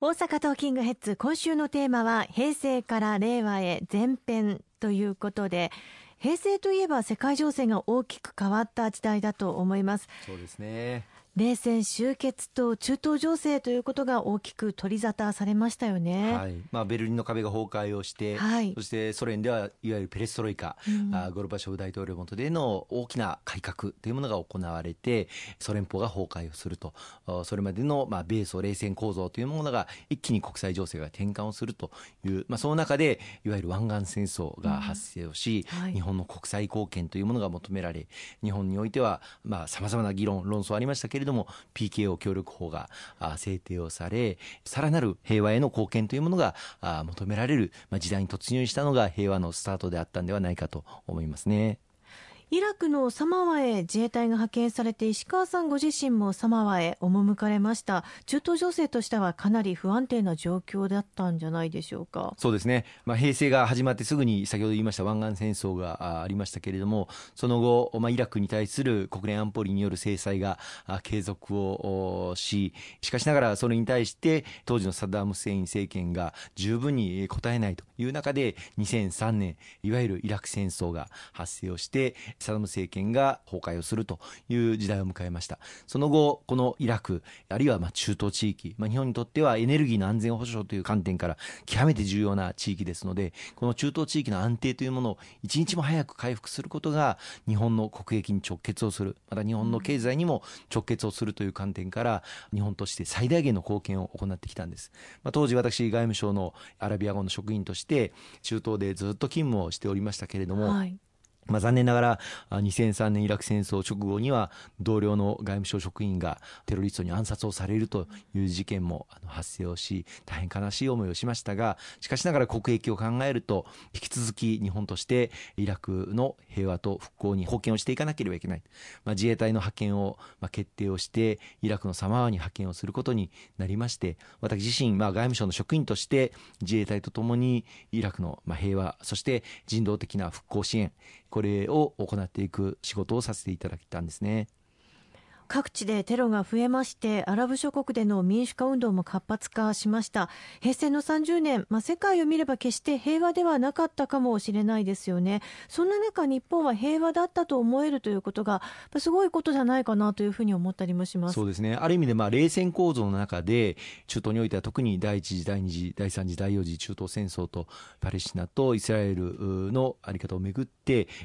大阪トーキングヘッズ今週のテーマは平成から令和へ前編ということで平成といえば世界情勢が大きく変わった時代だと思います。そうですね。冷戦終結と中東情勢ということが大きく取り沙汰されましたよね、はい。まあ、ベルリンの壁が崩壊をして、はい、そしてソ連ではいわゆるペレストロイカ、うん、あゴルバチョフ大統領元での大きな改革というものが行われてソ連邦が崩壊をすると。それまでの、まあ、米ソ冷戦構造というものが一気に国際情勢が転換をするという、まあ、その中でいわゆる湾岸戦争が発生をし、うんはい、日本の国際貢献というものが求められ日本においてはさまざ、まな議論論争ありましたけれども PKO 協力法が制定をされさらなる平和への貢献というものが求められる時代に突入したのが平和のスタートであったんではないかと思いますね。イラクのサマワへ自衛隊が派遣されて石川さんご自身もサマワへ赴かれました。中東情勢としてはかなり不安定な状況だったんじゃないでしょうか。そうですね、まあ、平成が始まってすぐに先ほど言いました湾岸戦争がありましたけれどもその後、まあ、イラクに対する国連安保理による制裁が継続をししかしながらそれに対して当時のサダム・フセイン政権が十分に応えないという中で2003年いわゆるイラク戦争が発生をしてサダム政権が崩壊をするという時代を迎えましたその後このイラクあるいはまあ中東地域、まあ、日本にとってはエネルギーの安全保障という観点から極めて重要な地域ですのでこの中東地域の安定というものを一日も早く回復することが日本の国益に直結をするまた日本の経済にも直結をするという観点から日本として最大限の貢献を行ってきたんです、まあ、当時私外務省のアラビア語の職員として中東でずっと勤務をしておりましたけれども、はいまあ、残念ながら2003年イラク戦争直後には同僚の外務省職員がテロリストに暗殺をされるという事件も発生をし大変悲しい思いをしましたがしかしながら国益を考えると引き続き日本としてイラクの平和と復興に貢献をしていかなければいけない、まあ、自衛隊の派遣を決定をしてイラクのサマワに派遣をすることになりまして私自身、まあ、外務省の職員として自衛隊とともにイラクの平和そして人道的な復興支援これを行っていく仕事をさせていただいたんですね。各地でテロが増えましてアラブ諸国での民主化運動も活発化しました。平成の30年、まあ、世界を見れば決して平和ではなかったかもしれないですよね。そんな中日本は平和だったと思えるということがすごいことじゃないかなというふうに思ったりもします。そうですね。ある意味でまあ冷戦構造の中で中東においては特に第一次第二次第三次第四次中東戦争とパレスチナとイスラエルの在り方をめぐって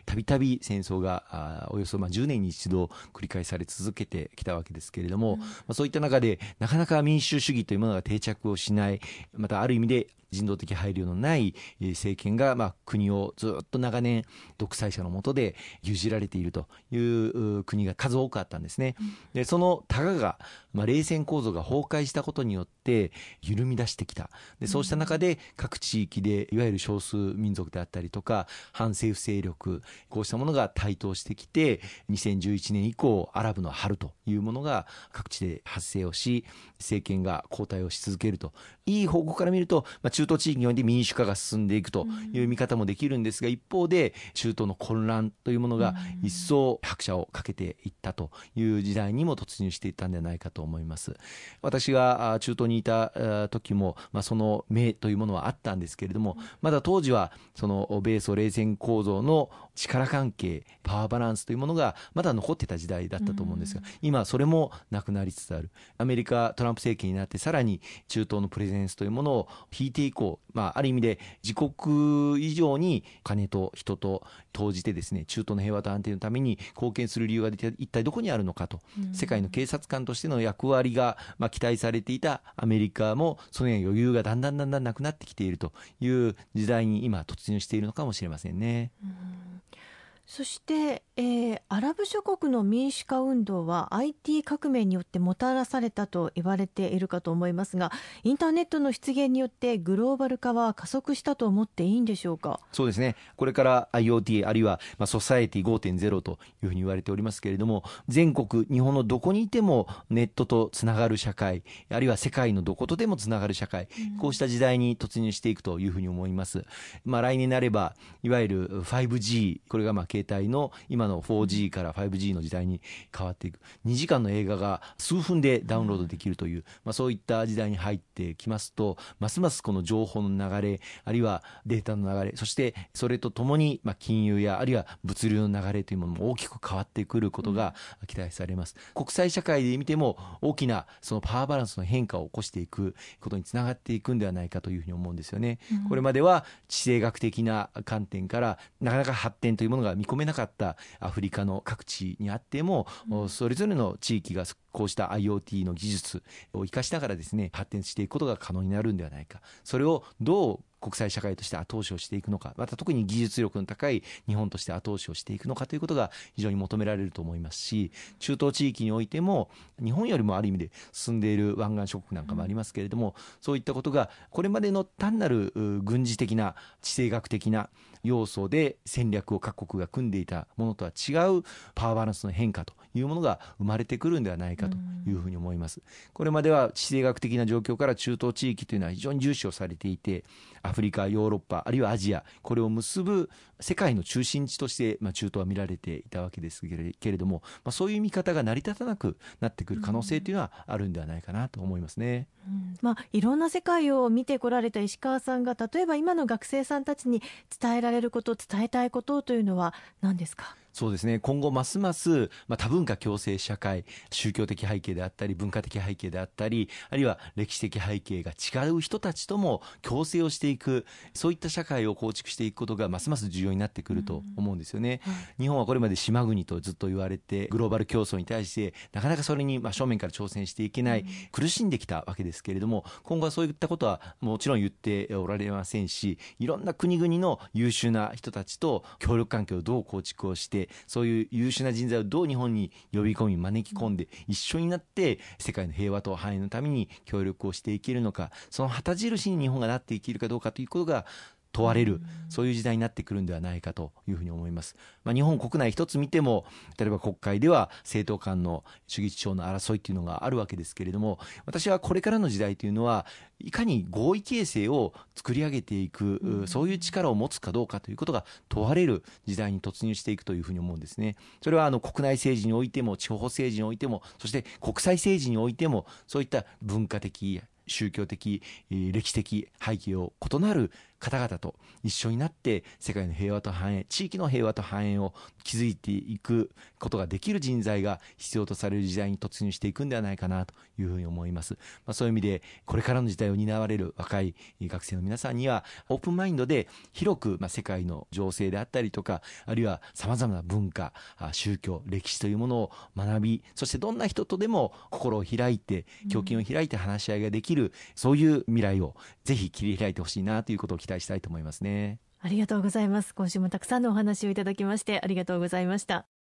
たびたび戦争がおよそまあ10年に一度繰り返され続けててきたわけですけれども、うん、まあ、そういった中でなかなか民主主義というものが定着をしないまたある意味で人道的配慮のない政権が、まあ、国をずっと長年独裁者の下で牛耳られているという国が数多くあったんですね。でそのたかが、まあ、冷戦構造が崩壊したことによって緩み出してきた。でそうした中で各地域でいわゆる少数民族であったりとか反政府勢力こうしたものが台頭してきて2011年以降アラブの春というものが各地で発生をし政権が交代をし続けると。いい方向から見ると、まあ、中東地域において民主化が進んでいくという見方もできるんですが、一方で中東の混乱というものが一層拍車をかけていったという時代にも突入していったんではないかと思います。私が中東にいた時も、まあ、その目というものはあったんですけれどもまだ当時はその米ソ冷戦構造の力関係パワーバランスというものがまだ残ってた時代だったと思うんですが、今それもなくなりつつある。アメリカトランプ政権になってさらに中東のプレゼンスというものを引いていこう、まあ、ある意味で自国以上に金と人と投じてですね中東の平和と安定のために貢献する理由が一体どこにあるのかと、世界の警察官としての役割が、まあ、期待されていたアメリカもその余裕がだんだんだんだんなくなってきているという時代に今突入しているのかもしれませんね。うん。そして、えー、アラブ諸国の民主化運動は IT 革命によってもたらされたと言われているかと思いますがインターネットの出現によってグローバル化は加速したと思っていいんでしょうか？そうですね。これから IoT あるいは、まあ、ソサエティ5.0というふうに言われておりますけれども全国日本のどこにいてもネットとつながる社会あるいは世界のどことでもつながる社会、うん、こうした時代に突入していくというふうに思います、まあ、来年になればいわゆる 5G これがまあ携帯の今今の 4G から 5G の時代に変わっていく。2時間の映画が数分でダウンロードできるという、まあ、そういった時代に入ってきますとますますこの情報の流れあるいはデータの流れそしてそれとともに、まあ、金融やあるいは物流の流れというものも大きく変わってくることが期待されます、国際社会で見ても大きなそのパワーバランスの変化を起こしていくことにつながっていくんではないかというふうに思うんですよね、うん、これまでは地政学的な観点からなかなか発展というものが見込めなかったアフリカの各地にあっても、うん、それぞれの地域がこうした IoT の技術を生かしながらですね発展していくことが可能になるんではないか。それをどう国際社会として後押しをしていくのかまた特に技術力の高い日本として後押しをしていくのかということが非常に求められると思いますし中東地域においても日本よりもある意味で進んでいる湾岸諸国なんかもありますけれども、そういったことがこれまでの単なる軍事的な地政学的な要素で戦略を各国が組んでいたものとは違うパワーバランスの変化というものが生まれてくるんではないかというふうに思います。これまでは地政学的な状況から中東地域というのは非常に重視をされていてアフリカヨーロッパあるいはアジアこれを結ぶ世界の中心地として、まあ、中東は見られていたわけですけれども、まあ、そういう見方が成り立たなくなってくる可能性というのはあるんではないかなと思いますね。うん、まあ、いろんな世界を見てこられた石川さんが例えば今の学生さんたちに伝えられること伝えたいことというのは何ですか？そうですね。今後ますます、まあ、多文化共生社会宗教的背景であったり文化的背景であったりあるいは歴史的背景が違う人たちとも共生をしていくそういった社会を構築していくことがますます重要になってくると思うんですよね、日本はこれまで島国とずっと言われてグローバル競争に対してなかなかそれに真正面から挑戦していけない、うん、苦しんできたわけですけれども今後はそういったことはもちろん言っておられませんしいろんな国々の優秀な人たちと協力関係をどう構築をしてそういう優秀な人材をどう日本に呼び込み招き込んで一緒になって世界の平和と繁栄のために協力をしていけるのかその旗印に日本がなっていけるかどうかということが問われる、そういう時代になってくるんではないかというふうに思います。まあ、日本国内一つ見ても、例えば国会では政党間の主義主張の争いっていうのがあるわけですけれども、私はこれからの時代というのは、いかに合意形成を作り上げていく、そういう力を持つかどうかということが問われる時代に突入していくというふうに思うんですね。それはあの国内政治においても、地方政治においても、そして国際政治においても、そういった文化的、宗教的、歴史的背景を異なる方々と一緒になって世界の平和と繁栄地域の平和と繁栄を築いていくことができる人材が必要とされる時代に突入していくんではないかなというふうに思います、まあ、そういう意味でこれからの時代を担われる若い学生の皆さんにはオープンマインドで広くまあ世界の情勢であったりとかあるいはさまざまな文化宗教歴史というものを学びそしてどんな人とでも心を開いて胸襟を開いて話し合いができる、そういう未来をぜひ切り開いてほしいなということを期待したいと思いますね。ありがとうございます。今週もたくさんのお話をいただきましてありがとうございました。